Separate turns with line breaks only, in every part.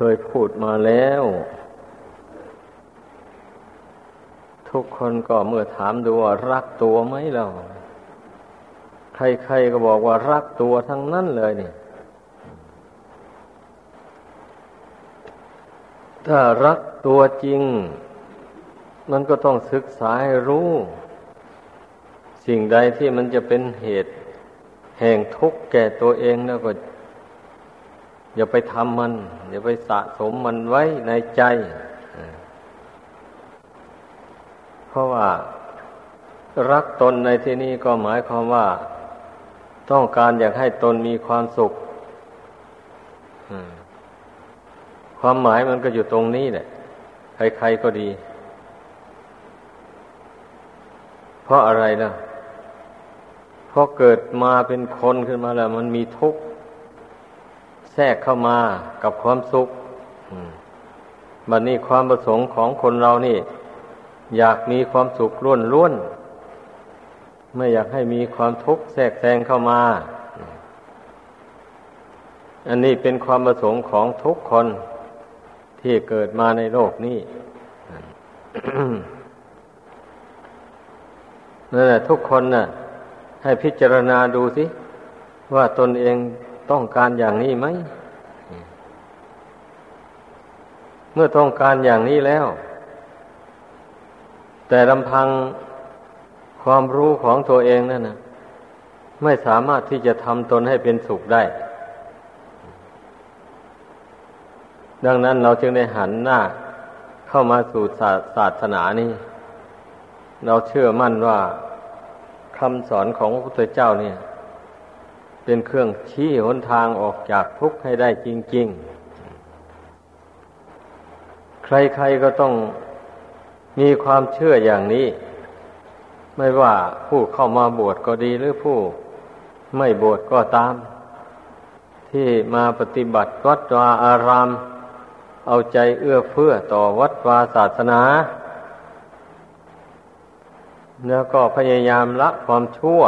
คยพูดมาแล้ว ทุกคนก็เมื่อถามดูว่ารักตัวไหมเราใครๆก็บอกว่ารักตัวทั้งนั้นเลยนี่ถ้ารักตัวจริง มันก็ต้องศึกษาให้รู้ สิ่งใดที่มันจะเป็นเหตุ แห่งทุกข์แก่ตัวเองแล้วก็ อย่าไปทำมัน อย่าไปสะสมมันไว้ในใจ เพราะว่ารักตนในที่นี้ก็หมายความว่า ต้องการอยากให้ตนมีความสุข ความหมายมันก็อยู่ตรงนี้แหละ ใครๆก็ดี เพราะอะไรนะเพราะเกิดมาเป็นคนขึ้นมาแล้ว มันมีทุกข์ รกเข้ามากับความสุขบัดนนี้ความประสงค์ของคนเรานี่ อยากมีความสุขล้วนล้วนไม่อยากให้มีความทุกข์แทรกแซงเข้ามา อันนี้เป็นความประสงค์ของทุกคนที่เกิดมาในโลกนี้นั่นแหละทุกคนน่ะ ให้พิจารณาดูสิ ว่าตนเอง ต้องการอย่างนี้ไหม เมื่อต้องการอย่างนี้แล้ว แต่ลำพังความรู้ของตัวเองนั่นนะไม่สามารถที่จะทำตนให้เป็นสุขได้ ดังนั้นเราจึงได้หันหน้าเข้ามาสู่ศาสนานี้ เราเชื่อมั่นว่าคำสอนของพระพุทธเจ้าเนี่ย เป็นเครื่องชี้หนทางออกจากทุกข์ให้ได้จริง ๆ ใครๆก็ต้องมีความเชื่ออย่างนี้ ไม่ว่าผู้เข้ามาบวชก็ดีหรือผู้ไม่บวชก็ตาม ที่มาปฏิบัติวัดวาอาราม เอาใจเอื้อเฟื้อต่อวัดวาศาสนา แล้วก็พยายามละความชั่ว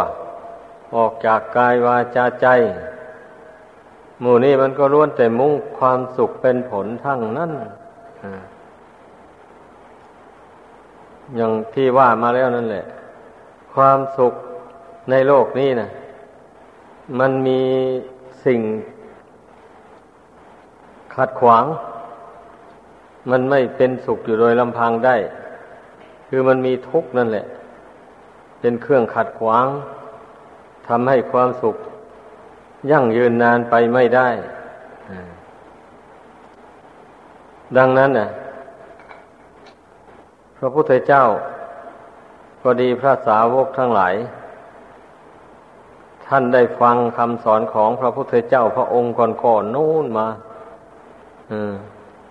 ออกจากกายวาจาใจ หมู่นี้มันก็ล้วนแต่มุ่งความสุขเป็นผลทั้งนั้นอย่างที่ว่ามาแล้วนั่นแหละ ความสุขในโลกนี้นะมันมีสิ่งขัดขวาง มันไม่เป็นสุขอยู่โดยลำพังได้ คือมันมีทุกข์นั่นแหละ เป็นเครื่องขัดขวางำให้ความสุข ยั่งยืนนานไปไม่ได้ ดังนั้นน่ะ พระพุทธเจ้า ก็ดีพระสาวกทั้งหลาย ท่านได้ฟังคำสอนของพระพุทธเจ้าพระองค์ก่อนๆนู่นมา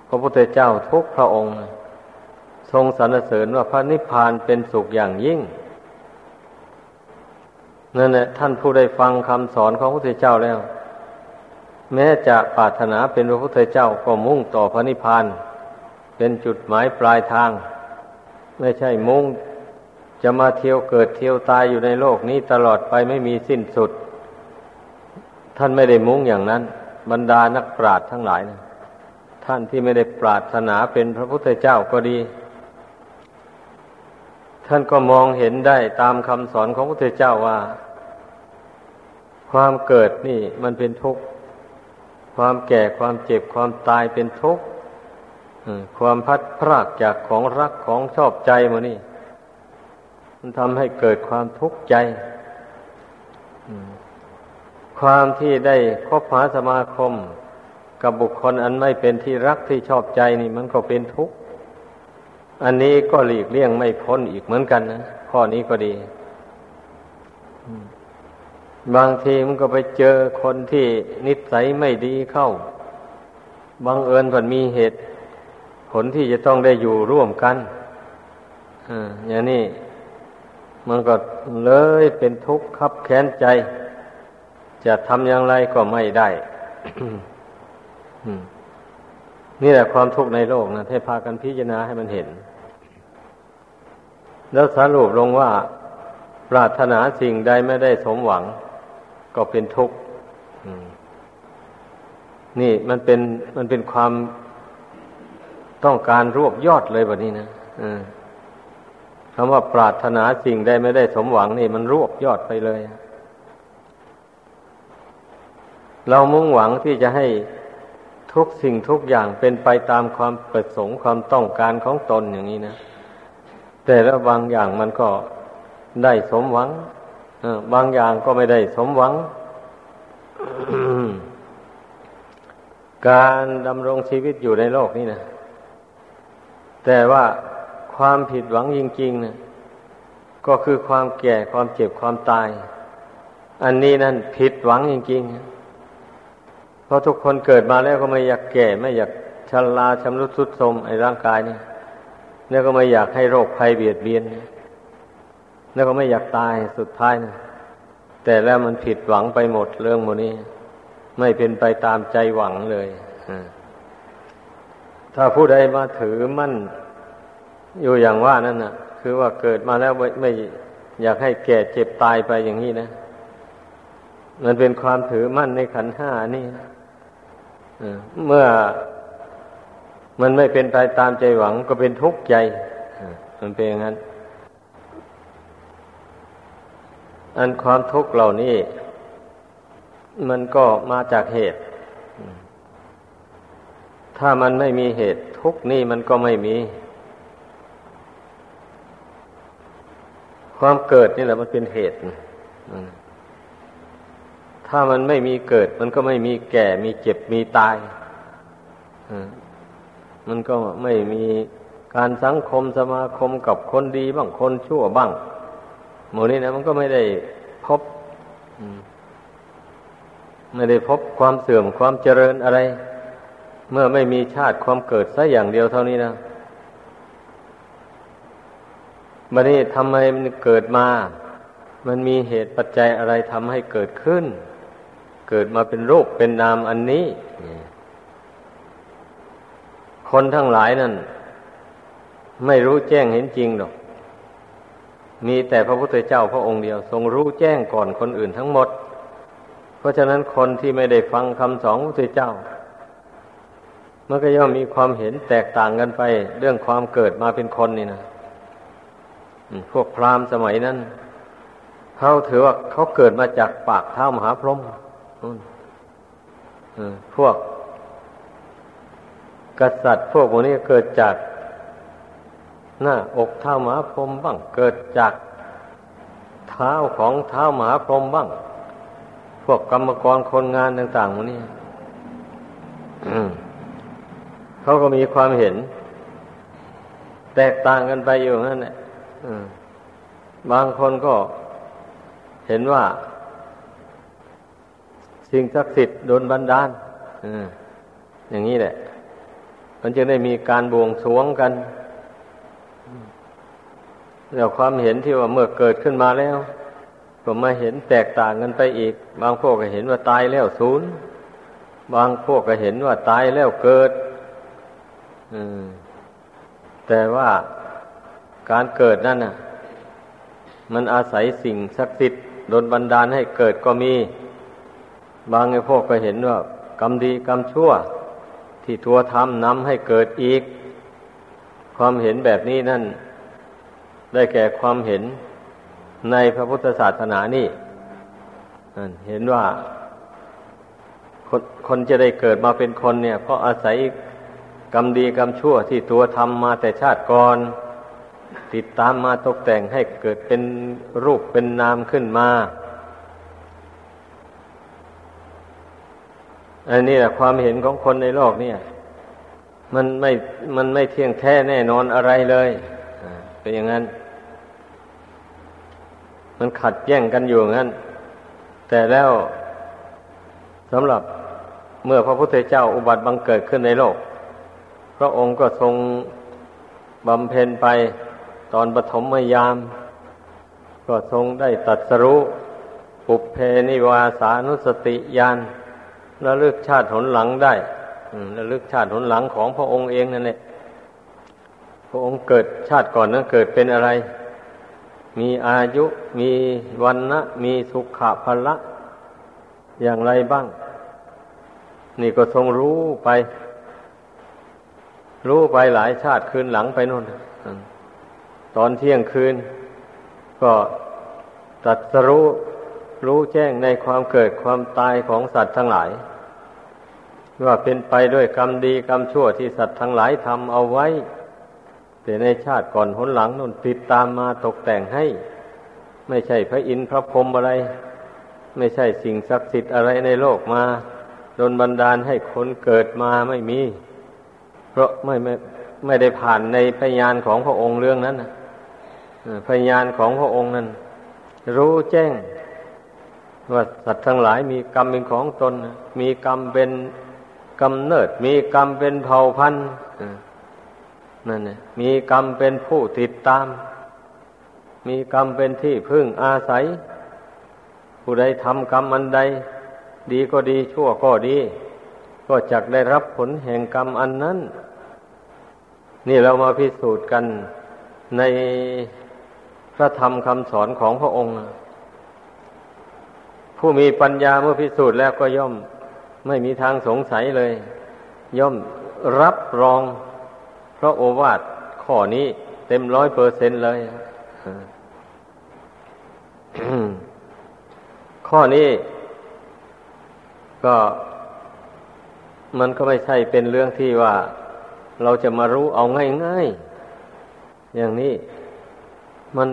พระพุทธเจ้าทุกพระองค์ ทรงสรรเสริญว่าพระนิพพานเป็นสุขอย่างยิ่ง นั่นแหละท่านผู้ได้ฟังคำสอนของพระพุทธเจ้าแล้ว แม้จะปรารถนาเป็นพระพุทธเจ้าก็มุ่งต่อพระนิพพานเป็นจุดหมายปลายทาง ไม่ใช่มุ่งจะมาเที่ยวเกิดเที่ยวตายอยู่ในโลกนี้ตลอดไปไม่มีสิ้นสุด ท่านไม่ได้มุ่งอย่างนั้น บรรดานักปราชญ์ทั้งหลายนะท่านที่ไม่ได้ปรารถนาเป็นพระพุทธเจ้าก็ดี ท่านก็มองเห็นได้ตามคำสอนของพระพุทธเจ้าว่า ความเกิดนี่มันเป็นทุกข์ความแก่ความเจ็บความตายเป็นทุกข์ความพัดพรากจากของรักของชอบใจมานี่ มันทำให้เกิดความทุกข์ใจความที่ได้คบหาสมาคม กับบุคคลอันไม่เป็นที่รักที่ชอบใจนี่ มันก็เป็นทุกข์ อันนี้ก็หลีกเลี่ยงไม่พ้นอีกเหมือนกันนะข้อนี้ก็ดี บางทีมันก็ไปเจอคนที่นิสัยไม่ดีเข้าบางเอิญผลมีเหตุ ผลที่จะต้องได้อยู่ร่วมกันอย่างนี้มันก็เลยเป็นทุกข์ขับแค้นใจ จะทำอย่างไรก็ไม่ได้นี่แหละความทุกข์ในโลกนะให้พากันพิจารณาให้มันเห็น แล้วสรุปลงว่า ปรารถนาสิ่งใดไม่ได้สมหวัง ก็เป็นทุกข์นี่มันเป็นมันเป็นความต้องการรวบยอดเลยแบบนี้นะคำว่าปรารถนาสิ่งใดไม่ได้สมหวังนี่ มันรวบยอดไปเลย เรามุ่งหวังที่จะให้ทุกสิ่งทุกอย่างเป็นไปตามความประสงค์ความต้องการของตนอย่างนี้นะ แต่แล้วบางอย่างมันก็ได้สมหวังบางอย่างก็ไม่ได้สมหวัง การดำรงชีวิตอยู่ในโลกนี้นะแต่ว่าความผิดหวังจริงๆนะก็คือความแก่ความเจ็บความตาย อันนี้นั่นผิดหวังจริงๆ เพราะทุกคนเกิดมาแล้วก็ไม่อยากแก่ ไม่อยากชราชำรุดทรุดโทรมไอ้ร่างกายนี่ แล้วก็ไม่อยากให้โรคภัยเบียดเบียน แล้วก็ไม่อยากตายสุดท้ายนะแต่แล้วมันผิดหวังไปหมดเรื่องโมนี้ ไม่เป็นไปตามใจหวังเลยถ้าผู้ใดมาถือมั่น อยู่อย่างว่านั่นน่ะ คือว่าเกิดมาแล้วไม่ไม่อยากให้แก่เจ็บตายไปอย่างนี้นะ มันเป็นความถือมั่นในขันห้านี่เมื่อ มันไม่เป็นไปตามใจหวังก็เป็นทุกข์ใจ มันเป็นอย่างนั้น อันความทุกข์เหล่านี้ มันก็มาจากเหตุ ถ้ามันไม่มีเหตุ ทุกข์นี่มันก็ไม่มี ความเกิดนี่แหละมันเป็นเหตุ ถ้ามันไม่มีเกิด มันก็ไม่มีแก่ มีเจ็บ มีตาย มันก็ไม่มีการสังคมสมาคมกับคนดีบ้างคนชั่วบ้างหมดนี้นะมันก็ไม่ได้พบไม่ได้พบความเสื่อมความเจริญอะไร เมื่อไม่มีชาติความเกิดสัอย่างเดียวเท่านี้นะบัดนี้ทำไมมันเกิดมา มันมีเหตุปัจจัยอะไรทำให้เกิดขึ้น เกิดมาเป็นรูปเป็นนามอันนี้ คนทั้งหลายนั่น ไม่รู้แจ้งเห็นจริงหรอก มีแต่พระพุทธเจ้าพระองค์เดียว ทรงรู้แจ้งก่อนคนอื่นทั้งหมด เพราะฉะนั้นคนที่ไม่ได้ฟังคำสอนพระพุทธเจ้ามันก็ย่อมมีความเห็นแตกต่างกันไป เรื่องความเกิดมาเป็นคนนี่นะพวกพราหมณ์สมัยนั้นเขาถือว่าเขาเกิดมาจากปากเท้ามหาพรหมพวก กษัตริย์พวกนี้เกิดจากหน้าอกเท้าหมาพรมบ้าง เกิดจากเท้าของเท้าหมาพรมบ้าง พวกกรรมกรคนงานต่างๆพวกนี้เขาก็มีความเห็น แตกต่างกันไปอยู่นั่นแหละบางคนก็เห็นว่า สิ่งศักดิ์สิทธิ์โดนบันดาลอย่างนี้แหละ มันจะได้มีการบวงสวงกันแล้วความเห็นที่ว่าเมื่อเกิดขึ้นมาแล้ว ก็มาเห็นแตกต่างกันไปอีก บางพวกก็เห็นว่าตายแล้วศูนย์บางพวกก็เห็นว่าตายแล้วเกิดแต่ว่าการเกิดนั่นน่ะ มันอาศัยสิ่งศักดิ์สิทธิ์โดนบันดาลให้เกิดก็มี บางไอ้พวกก็เห็นว่ากรรมดีกรรมชั่ว ที่ทัวทำนำให้เกิดอีก ความเห็นแบบนี้นั่น ได้แก่ความเห็นในพระพุทธศาสนานี่เห็นว่าคนคนจะได้เกิดมาเป็นคนเนี่ย เพราะอาศัยกรรมดีกรรมชั่วที่ตัวทำมาแต่ชาติก่อน ติดตามมาตกแต่งให้เกิดเป็นรูปเป็นนามขึ้นมา อันนี้แหละความเห็นของคนในโลกเนี่ย มันไม่มันไม่เที่ยงแท้แน่นอนอะไรเลยเป็นอย่างนั้น มันขัดแย้งกันอยู่งั้น แต่แล้วสำหรับเมื่อพระพุทธเจ้าอุบัติบังเกิดขึ้นในโลก พระองค์ก็ทรงบำเพ็ญไปตอนปฐมยาม ก็ทรงได้ตัดสรุปุเพนิวาสานุสติญาณ ระลึกชาติหนหลังได้ระลึกชาติหนหลังของพระองค์เองนั่นแหละพระองค์เกิดชาติก่อนนั้นเกิดเป็นอะไร มีอายุมีวันนะมีสุขภพละ อย่างไรบ้าง นี่ก็ทรงรู้ไป รู้ไปหลายชาติคืนหลังไปนู่นตอนเที่ยงคืน ก็ตัดสรู้รู้แจ้งในความเกิดความตายของสัตว์ทั้งหลาย ว่าเป็นไปด้วยกรรมดีกรรมชั่วที่สัตว์ทั้งหลายทำเอาไว้ แต่ในชาติก่อนหนหลังนู่นติดตามมาตกแต่งให้ ไม่ใช่พระอินทร์พระพรหมอะไร ไม่ใช่สิ่งศักดิ์สิทธิ์อะไรในโลกมาโดนบันดาลให้คนเกิดมาไม่มี เพราะไม่ไม่ไม่ได้ผ่านในพยานของพระองค์เรื่องนั้นพยานของพระองค์นั้น รู้แจ้ง ว่าสัตว์ทั้งหลายมีกรรมเป็นของตน มีกรรมเป็น กำเนิด มีกรรมเป็นเผ่าพันธุ์นั่นเนี่ยมีกรรมเป็นผู้ติดตาม มีกรรมเป็นที่พึ่งอาศัย ผู้ใดทำกรรมอันใด ดีก็ดีชั่วก็ดี ก็จักได้รับผลแห่งกรรมอันนั้น นี่เรามาพิสูจน์กันในพระธรรมคำสอนของพระองค์ ผู้มีปัญญาเมื่อพิสูจน์แล้วก็ย่อม ไม่มีทางสงสัยเลย ย่อมรับรองพระโอวาทข้อนี้เต็มร้อยเปอร์เซนเลย ข้อนี้ ก็มันก็ไม่ใช่เป็นเรื่องที่ว่าเราจะมารู้เอาง่ายๆ อย่างนี้ มัน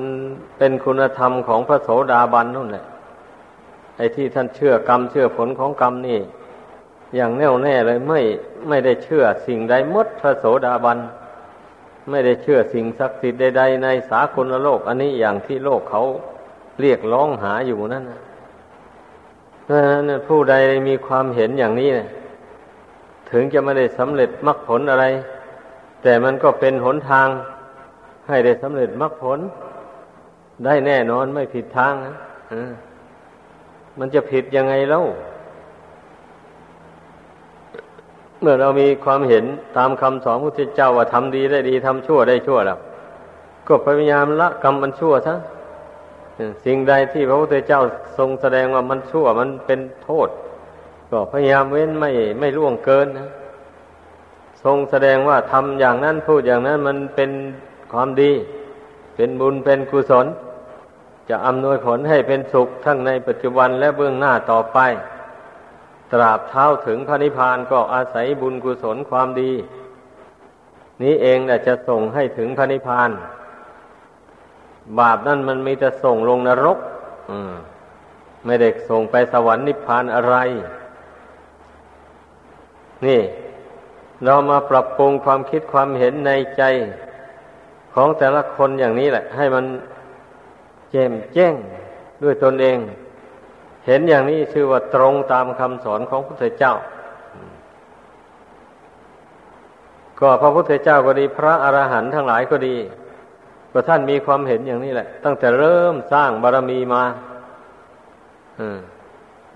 เป็นคุณธรรมของพระโสดาบันนู่นแหละไอ้ที่ท่านเชื่อกรรมเชื่อผลของกรรมนี่ อย่างแน่วแน่เลยไม่ไม่ได้เชื่อสิ่งใดมดพระโสดาบัน ไม่ได้เชื่อสิ่งศักดิ์สิทธิ์ใดๆในสากลโลก อันนี้อย่างที่โลกเขาเรียกร้องหาอยู่นั่นนะนั้นผู้ใดมีความเห็นอย่างนี้นะถึงจะไม่ได้สำเร็จมรรคผลอะไร แต่มันก็เป็นหนทาง ให้ได้สำเร็จมรรคผล ได้แน่นอนไม่ผิดทางนะมันจะผิดยังไงเล่า เมื่อเรามีความเห็นตามคำสอนพระพุทธเจ้าว่าทำดีได้ดีทำชั่วได้ชั่วแล้วก็พยายามละกรรมมันชั่วซะสิ่งใดที่พระพุทธเจ้าทรงแสดงว่ามันชั่วมันเป็นโทษ ก็พยายามเว้นไม่ไม่ล่วงเกินนะทรงแสดงว่าทำอย่างนั้นพูดอย่างนั้นมันเป็นความดี เป็นบุญเป็นกุศล จะอำนวยผลให้เป็นสุขทั้งในปัจจุบันและเบื้องหน้าต่อไป ตราบเท้าถึงพระนิพพานก็อาศัยบุญกุศลความดี นี้เองแหละจะส่งให้ถึงพระนิพพาน บาปนั่นมันมีแต่ส่งลงนรกไม่ได้ส่งไปสวรรค์นิพพานอะไร นี่ เรามาปรับปรุงความคิดความเห็นในใจของแต่ละคนอย่างนี้แหละ ให้มันแจ่มแจ้งด้วยตนเอง เห็นอย่างนี้ชื่อว่าตรงตามคำสอนของพระพุทธเจ้า ก็พระพุทธเจ้าก็ดีพระอรหันต์ทั้งหลายก็ดีก็ท่านมีความเห็นอย่างนี้แหละ ตั้งแต่เริ่มสร้างบารรมีมา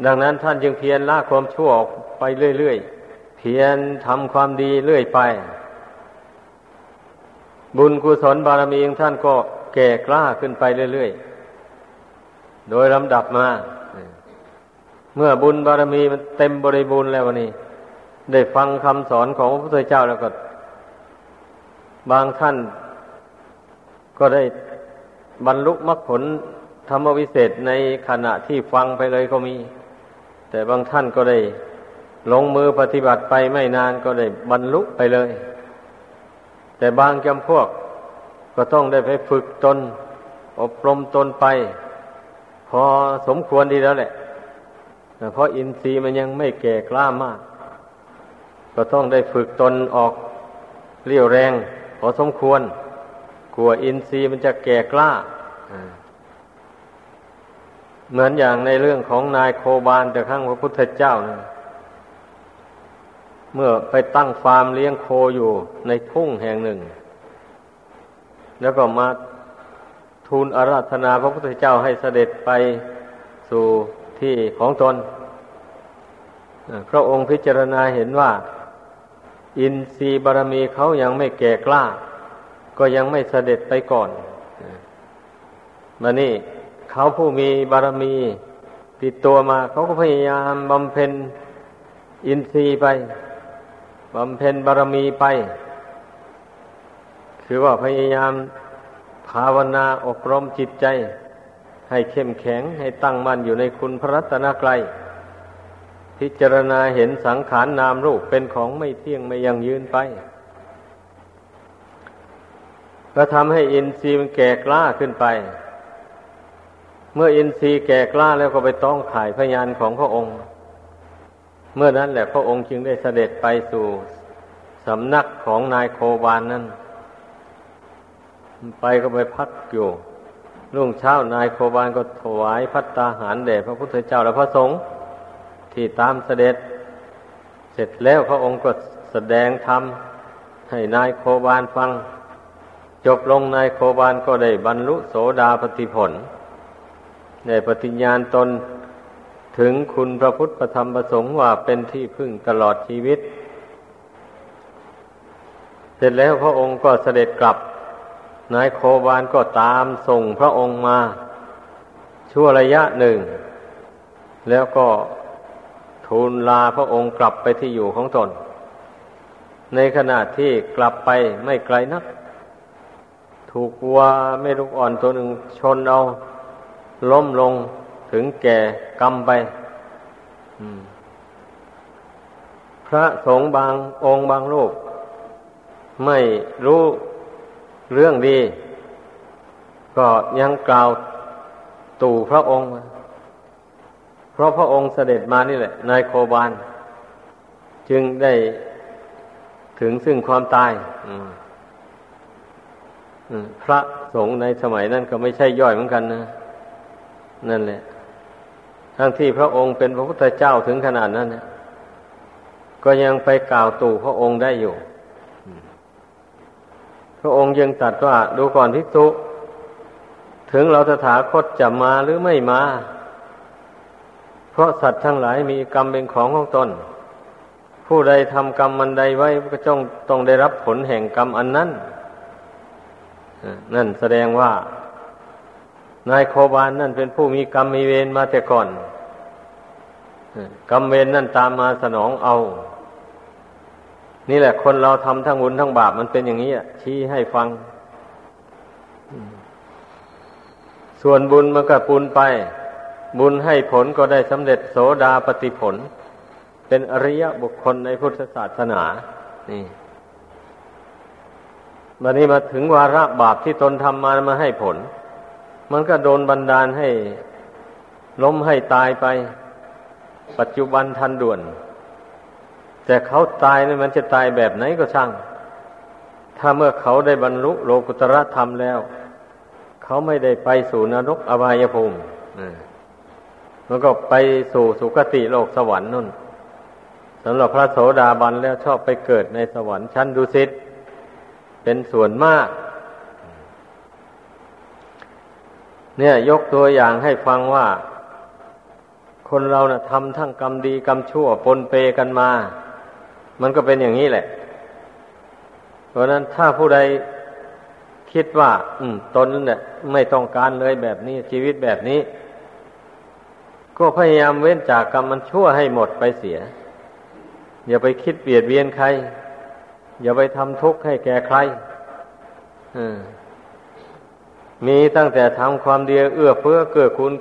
ดังนั้นท่านจึงเพียรละความชั่วออกไปเรื่อยๆ เพียรทำความดีเรื่อยไป บุญกุศลบารมีของท่านก็แก่กล้าขึ้นไปเรื่อยๆ โดยลำดับมา เมื่อบุญบารมีมันเต็มบริบูรณ์แล้ววันนี้ ได้ฟังคำสอนของพระพุทธเจ้าแล้วก็ บางท่าน ก็ได้บรรลุมรรคผลธรรมวิเศษในขณะที่ฟังไปเลยก็มี แต่บางท่านก็ได้ลงมือปฏิบัติไปไม่นานก็ได้บรรลุไปเลย แต่บางจำพวกก็ต้องได้ไปฝึกตน อบรมตนไป พอสมควรดีแล้วแหละ เพราะอินทรีย์มันยังไม่แก่กล้ามาก ก็ต้องได้ฝึกตนออกเรี่ยวแรงพอสมควร กลัวอินทรีย์มันจะแก่กล้า เหมือนอย่างในเรื่องของนายโคบาลแต่ข้างพระพุทธเจ้านะเมื่อไปตั้งฟาร์มเลี้ยงโคอยู่ในทุ่งแห่งหนึ่ง แล้วก็มาทูลอาราธนาพระพุทธเจ้าให้เสด็จไปสู่ ที่ของตนพระองค์พิจารณาเห็นว่า อินทรีย์บารมีเขายังไม่แก่กล้า ก็ยังไม่เสด็จไปก่อนมานี่เขาผู้มีบารมีติดตัวมา เขาก็พยายามบำเพ็ญอินทรีย์ไปบำเพ็ญบารมีไป คือว่าพยายามภาวนาอบรมจิตใจ ให้เข้มแข็งให้ตั้งมั่นอยู่ในคุณพระรัตนกรัยพิจารณาเห็นสังขารนนามรูปเป็นของไม่เที่ยงไม่ยังยืนไปก็ทำให้อินทรีย์มันแก่กล้าขึ้นไป เมื่ออินทรีย์แก่กล้าแล้วก็ไปต้องขายพยานของพระองค์ เมื่อนั้นแหละพระองค์จึงได้เสด็จไปสู่สำนักของนายโคบานนั้นไปก็ไปพักอยู่ รุ่งเช้านายโคบานก็ถวายพัตตาหารแด่พระพุทธเจ้าและพระสงฆ์ที่ตามเสด็จ เสร็จแล้วพระองค์ก็แสดงธรรมให้นายโคบานฟัง จบลงนายโคบานก็ได้บรรลุโสดาปติผลได้ปฏิญญาณตนถึงคุณพระพุทธประธรรมประสงค์ว่าเป็นที่พึ่งตลอดชีวิต เสร็จแล้วพระองค์ก็เสด็จกลับ นายโคบานก็ตามส่งพระองค์มา ชั่วระยะหนึ่ง แล้วก็ทูลลาพระองค์กลับไปที่อยู่ของตน ในขณะที่กลับไปไม่ไกลนัก ถูกวัวไม่ลูกอ่อนตัวหนึ่งชนเอา ล้มลงถึงแก่กรรมไปพระสงฆ์บางองค์บางรูป ไม่รู้ เรื่องดี ก็ยังกล่าวตู่พระองค์ เพราะพระองค์เสด็จมานี่แหละ นายโคบานจึงได้ถึงซึ่งความตายพระสงฆ์ในสมัยนั้นก็ไม่ใช่ย่อยเหมือนกันนะ นั่นแหละ ทั้งที่พระองค์เป็นพระพุทธเจ้าถึงขนาดนั้นนะก็ยังไปกล่าวตู่พระองค์ได้อยู่ พระองค์ยังตรัสว่า ดูก่อนภิกษุถึงเราตถาคตจะมาหรือไม่มา เพราะสัตว์ทั้งหลายมีกรรมเป็นของของตน ผู้ใดทำกรรมมันใดไว้ก็จ้องต้องได้รับผลแห่งกรรมอันนั้น นั่นแสดงว่า นายโคบานนั่นเป็นผู้มีกรรมมีเวรมาแต่ก่อน กรรมเวรนั่นตามมาสนองเอา นี่แหละ คนเราทำทั้งบุญทั้งบาปมันเป็นอย่างนี้ชี้ให้ฟัง ส่วนบุญมันก็ปุนไป บุญให้ผลก็ได้สำเร็จโสดาปฏิผล เป็นอริยบุคคลในพุทธศาสนา นี่วันนี้มาถึงวาระบาปที่ตนทำมามาให้ผล มันก็โดนบันดาลให้ล้มให้ตายไป ปัจจุบันทันด่วน แต่เขาตายนี่มันจะตายแบบไหนก็ช่าง ถ้าเมื่อเขาได้บรรลุโลกุตรธรรมแล้ว เขาไม่ได้ไปสู่นรกอบายภูมิมันก็ไปสู่สุคติโลกสวรรค์นู่นสำหรับพระโสดาบันแล้วชอบไปเกิดในสวรรค์ชั้นดุสิตเป็นส่วนมาก เนี่ยยกตัวอย่างให้ฟังว่า คนเรานะ่ะทำทั้งกรรมดีกรรมชั่วปนเปกันมา มันก็เป็นอย่างนี้แหละ เพราะนั้นถ้าผู้ใดคิดว่า อืม ตนเนี่ยไม่ต้องการเลยแบบนี้ ชีวิตแบบนี้ ก็พยายามเว้นจากกรรมมันชั่วให้หมดไปเสีย อย่าไปคิดเบียดเบียนใคร อย่าไปทำทุกข์ให้แก่ใครมีตั้งแต่ทำความดีเอื้อเฟื้อเกื้อกูล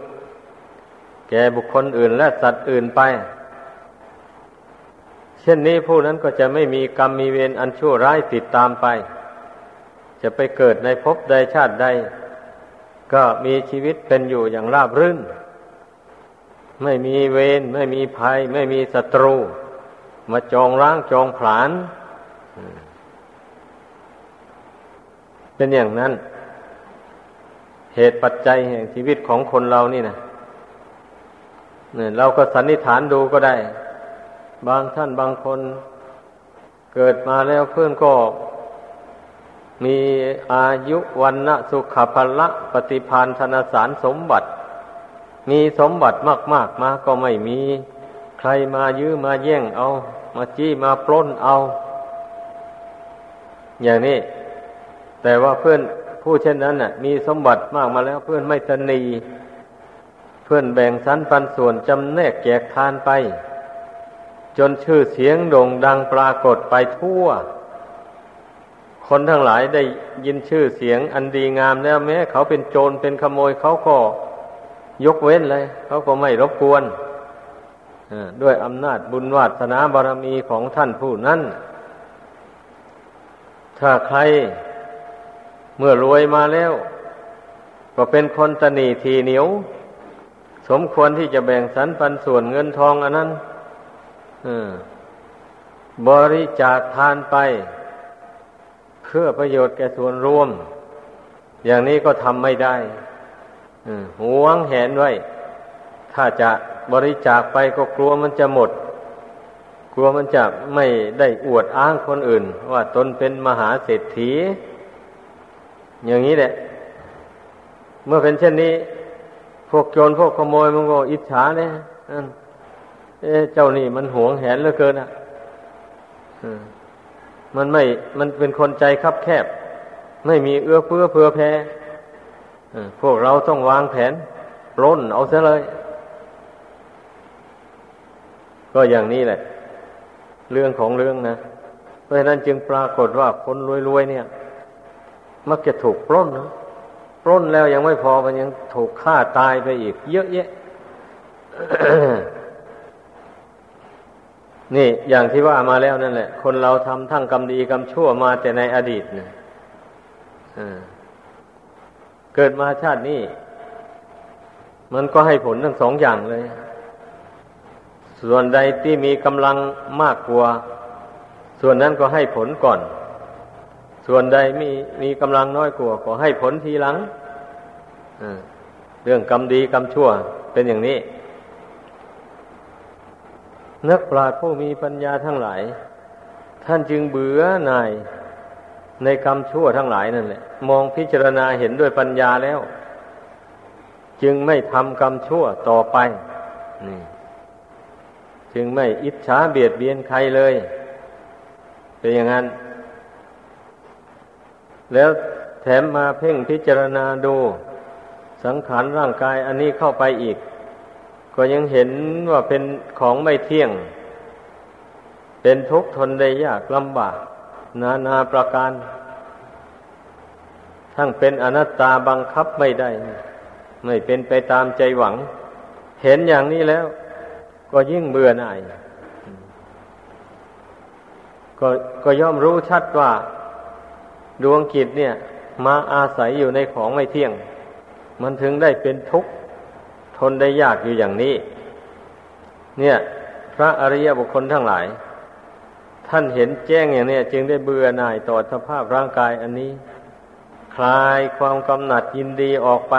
แก่บุคคลอื่นและสัตว์อื่นไป เช่นนี้ผู้นั้นก็จะไม่มีกรรมมีเวรอันชั่วร้ายติดตามไป จะไปเกิดในภพใดชาติใด ก็มีชีวิตเป็นอยู่อย่างราบรื่น ไม่มีเวรไม่มีภัย ไม่มีศัตรู มาจองร้างจองผลาญเป็นอย่างนั้น เหตุปัจจัยแห่งชีวิตของคนเรานี่นะเนี่ยเราก็สันนิษฐานดูก็ได้ บางท่านบางคนเกิดมาแล้วเพื่อนก็มีอายุวันนะสุขภละปฏิพานธนสารสมบัติ มีสมบัติมาก ๆมาก็ไม่มี ใครมายื้อมาแย่งเอา มาจี้มาปล้นเอา อย่างนี้ แต่ว่าเพื่อนผู้เช่นนั้นน่ะ มีสมบัติมากมาแล้วเพื่อนไม่ตนี เพื่อนแบ่งสรรปันส่วนจำแนกแจกทานไป จนชื่อเสียงโด่งดังปรากฏไปทั่ว คนทั้งหลายได้ยินชื่อเสียงอันดีงามแล้วแม้ เขาเป็นโจรเป็นขโมยเขาก็ยกเว้นเลย เขาก็ไม่รบกวนด้วยอำนาจบุญวาสนาบารมีของท่านผู้นั้น ถ้าใครเมื่อรวยมาแล้ว ก็เป็นคนตนีทีเหนียว สมควรที่จะแบ่งสรรปันส่วนเงินทองอันนั้น บริจาคทานไป เพื่อประโยชน์แก่ส่วนรวม อย่างนี้ก็ทำไม่ได้หวงแหนไว้ ถ้าจะบริจาคไปก็กลัวมันจะหมด กลัวมันจะไม่ได้อวดอ้างคนอื่น ว่าตนเป็นมหาเศรษฐี อย่างนี้แหละ เมื่อเป็นเช่นนี้ พวกโจรพวกขโมยมันก็อิจฉาเนี่ย เอ๊เจ้านี่มันหวงแหนเหลือเกินอะมันไม่ มันเป็นคนใจคับแคบ ไม่มีเอื้อเฟื้อเผื่อแผ่พวกเราต้องวางแผนปล้นเอาซะเลย ก็อย่างนี้แหละ เรื่องของเรื่องนะ เพราะฉะนั้นจึงปรากฏว่าคนรวยๆเนี่ย มักจะถูกปล้นนะปล้นแล้วยังไม่พอมันยังถูกฆ่าตายไปอีก เยอะแยะ นี่อย่างที่ว่ามาแล้วนั่นแหละ คนเราทำทั้งกรรมดีกรรมชั่วมาแต่ในอดีตเนี่ยเกิดมาชาตินี้ มันก็ให้ผลทั้งสองอย่างเลย ส่วนใดที่มีกำลังมากกว่า ส่วนนั้นก็ให้ผลก่อน ส่วนใดมีมีกำลังน้อยกว่าก็ให้ผลทีหลังเรื่องกรรมดีกรรมชั่วเป็นอย่างนี้ นักปราชญ์ผู้มีปัญญาทั้งหลาย ท่านจึงเบื่อหน่ายในกรรมชั่วทั้งหลายนั่นแหละ มองพิจารณาเห็นด้วยปัญญาแล้ว จึงไม่ทำกรรมชั่วต่อไปนี่จึงไม่อิจฉาเบียดเบียนใครเลยเป็นอย่างนั้น แล้วแถมมาเพ่งพิจารณาดู สังขารร่างกายอันนี้เข้าไปอีก ก็ยังเห็นว่าเป็นของไม่เที่ยง เป็นทุกข์ทนได้ยากลำบาก นานาประการ ทั้งเป็นอนัตตาบังคับไม่ได้ ไม่เป็นไปตามใจหวัง เห็นอย่างนี้แล้ว ก็ยิ่งเบื่อหน่ายก็ก็ย่อมรู้ชัดว่า ดวงกิจเนี่ย มาอาศัยอยู่ในของไม่เที่ยง มันถึงได้เป็นทุกข์ นได้ยากอยู่อย่างนี้ เนี่ย พระอริยบุคคลทั้งหลาย ท่านเห็นแจ้งอย่างนี้จึงได้เบื่อหน่ายต่อสภาพร่างกายอันนี้ คลายความกำหนัดยินดีออกไป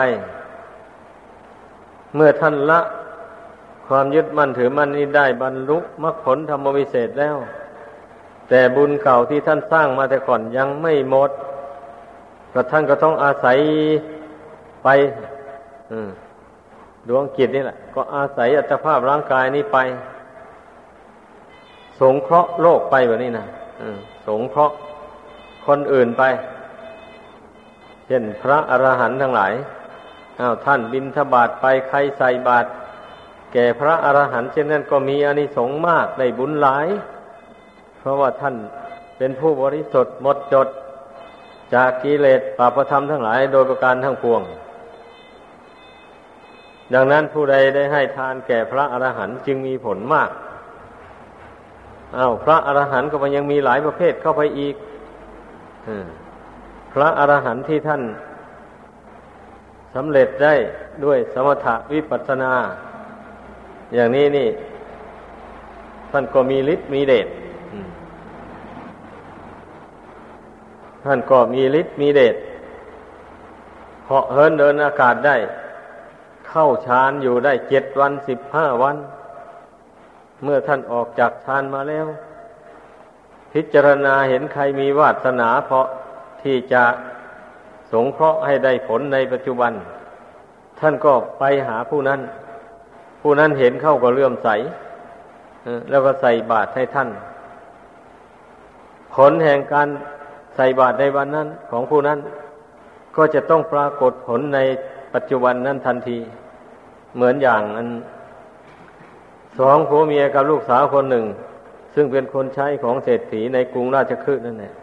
เมื่อท่านละความยึดมั่นถือมั่นนี้ได้บรรลุมรรคผลธรรมวิเศษแล้ว แต่บุญเก่าที่ท่านสร้างมาแต่ก่อนยังไม่หมดก็ท่านก็ต้องอาศัยไป อืม ดวงกิจนี่แหละ ก็อาศัยอัตภาพร่างกายนี้ไป สงเคราะห์โลกไปแบบนี้นะสงเคราะห์คนอื่นไป เช่นพระอรหันต์ทั้งหลายอา้าวท่านบินทบาทไปใครใส่บาตรแก่พระอรหันต์เช่นนั้นก็มีอานิสงส์มากได้บุญหลาย เพราะว่าท่านเป็นผู้บริสุทธิ์หมดจดจากกิเลสปาประธรรมทั้งหลายโดยประการทั้งปวง ดังนั้นผู้ใดได้ให้ทานแก่พระอรหันต์จึงมีผลมากอา้าวพระอรหันต์ก็มันยังมีหลายประเภทเข้าไปอีกพระอรหันต์ที่ท่านสำเร็จได้ด้วยสมถะวิปัสสนา อย่างนี้นี่ ท่านก็มีฤทธิ์มีเดชท่านก็มีฤทธิ์มีเดชเหาะเหินเดินอากาศได้ เข้าฌานอยู่ได้เจ็ดวันสิบห้าวัน เมื่อท่านออกจากฌานมาแล้ว พิจารณาเห็นใครมีวาสนาเพราะที่จะสงเคราะห์ให้ได้ผลในปัจจุบัน ท่านก็ไปหาผู้นั้น ผู้นั้นเห็นเข้าก็เลื่อมใสแล้วก็ใส่บาตรให้ท่าน ผลแห่งการใส่บาตรในวันนั้นของผู้นั้น ก็จะต้องปรากฏผลในปัจจุบันนั้นทันที เหมือนอย่างอันสองผัวเมียกับลูกสาวคนหนึ่ง ซึ่งเป็นคนใช้ของเศรษฐีในกรุงราชคฤห์นั่นแหละ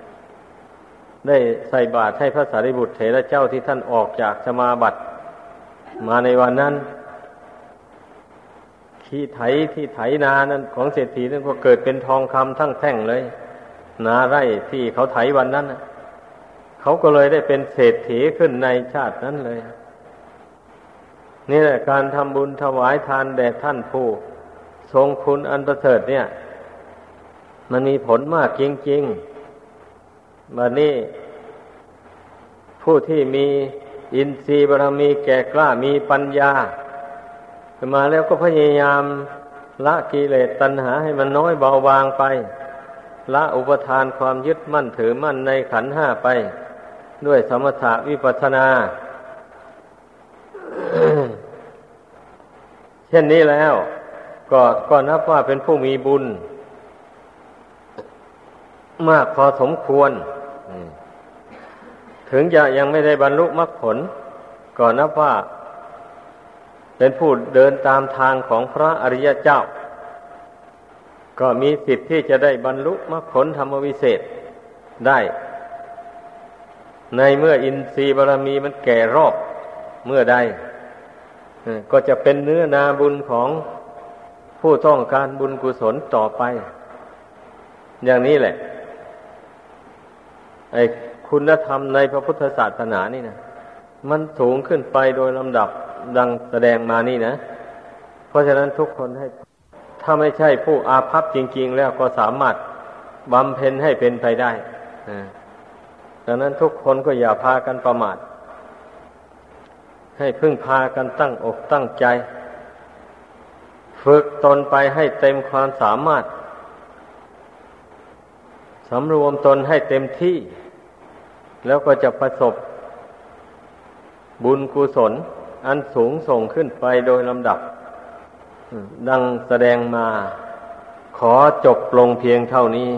ได้ใส่บาตรให้พระสารีบุตรเถระเจ้าที่ท่านออกจากสมาบัติ มาในวันนั้น ที่ไถที่ไถนานั้นของเศรษฐีนั้นก็เกิดเป็นทองคำทั้งแท่งเลย นาไร่ที่เขาไถวันนั้นเขาก็เลยได้เป็นเศรษฐีขึ้นในชาตินั้นเลย นี่แหละการทำบุญถวายทานแด่ท่านผู้ ทรงคุณอันประเสริฐเนี่ย มันมีผลมากจริงๆบัดนี้ผู้ที่มีอินทรีย์บารมีแก่กล้ามีปัญญามาแล้วก็พยายามละกิเลสตัณหาให้มันน้อยเบาบางไป ละอุปทานความยึดมั่นถือมั่นในขันห้าไป ด้วยสมถะวิปัสนา เช่นนี้แล้ว ก็ก็นับว่าเป็นผู้มีบุญ มากพอสมควร ถึงจะยังไม่ได้บรรลุมรรคผล ก็นับว่า เป็นผู้เดินตามทางของพระอริยเจ้า ก็มีสิทธิ์ที่จะได้บรรลุมรรคผลธรรมวิเศษได้ ในเมื่ออินทรีย์บารมีมันแก่รอบเมื่อใด ก็จะเป็นเนื้อนาบุญของผู้ต้องการบุญกุศลต่อไป อย่างนี้แหละ ไอ้คุณธรรมในพระพุทธศาสนานี่นะมันสูงขึ้นไปโดยลำดับดังแสดงมานี่นะ เพราะฉะนั้นทุกคนให้ ถ้าไม่ใช่ผู้อาภัพจริง ๆ แล้วก็สามารถบำเพ็ญให้เป็นไปได้ดังนั้นทุกคนก็อย่าพากันประมาท ให้พึ่งพากันตั้งอกตั้งใจ ฝึกตนไปให้เต็มความสามารถสำรวมตนให้เต็มที่ แล้วก็จะประสบ บุญกุศล อันสูงส่งขึ้นไปโดยลำดับ ดังแสดงมา ขอจบลงเพียงเท่านี้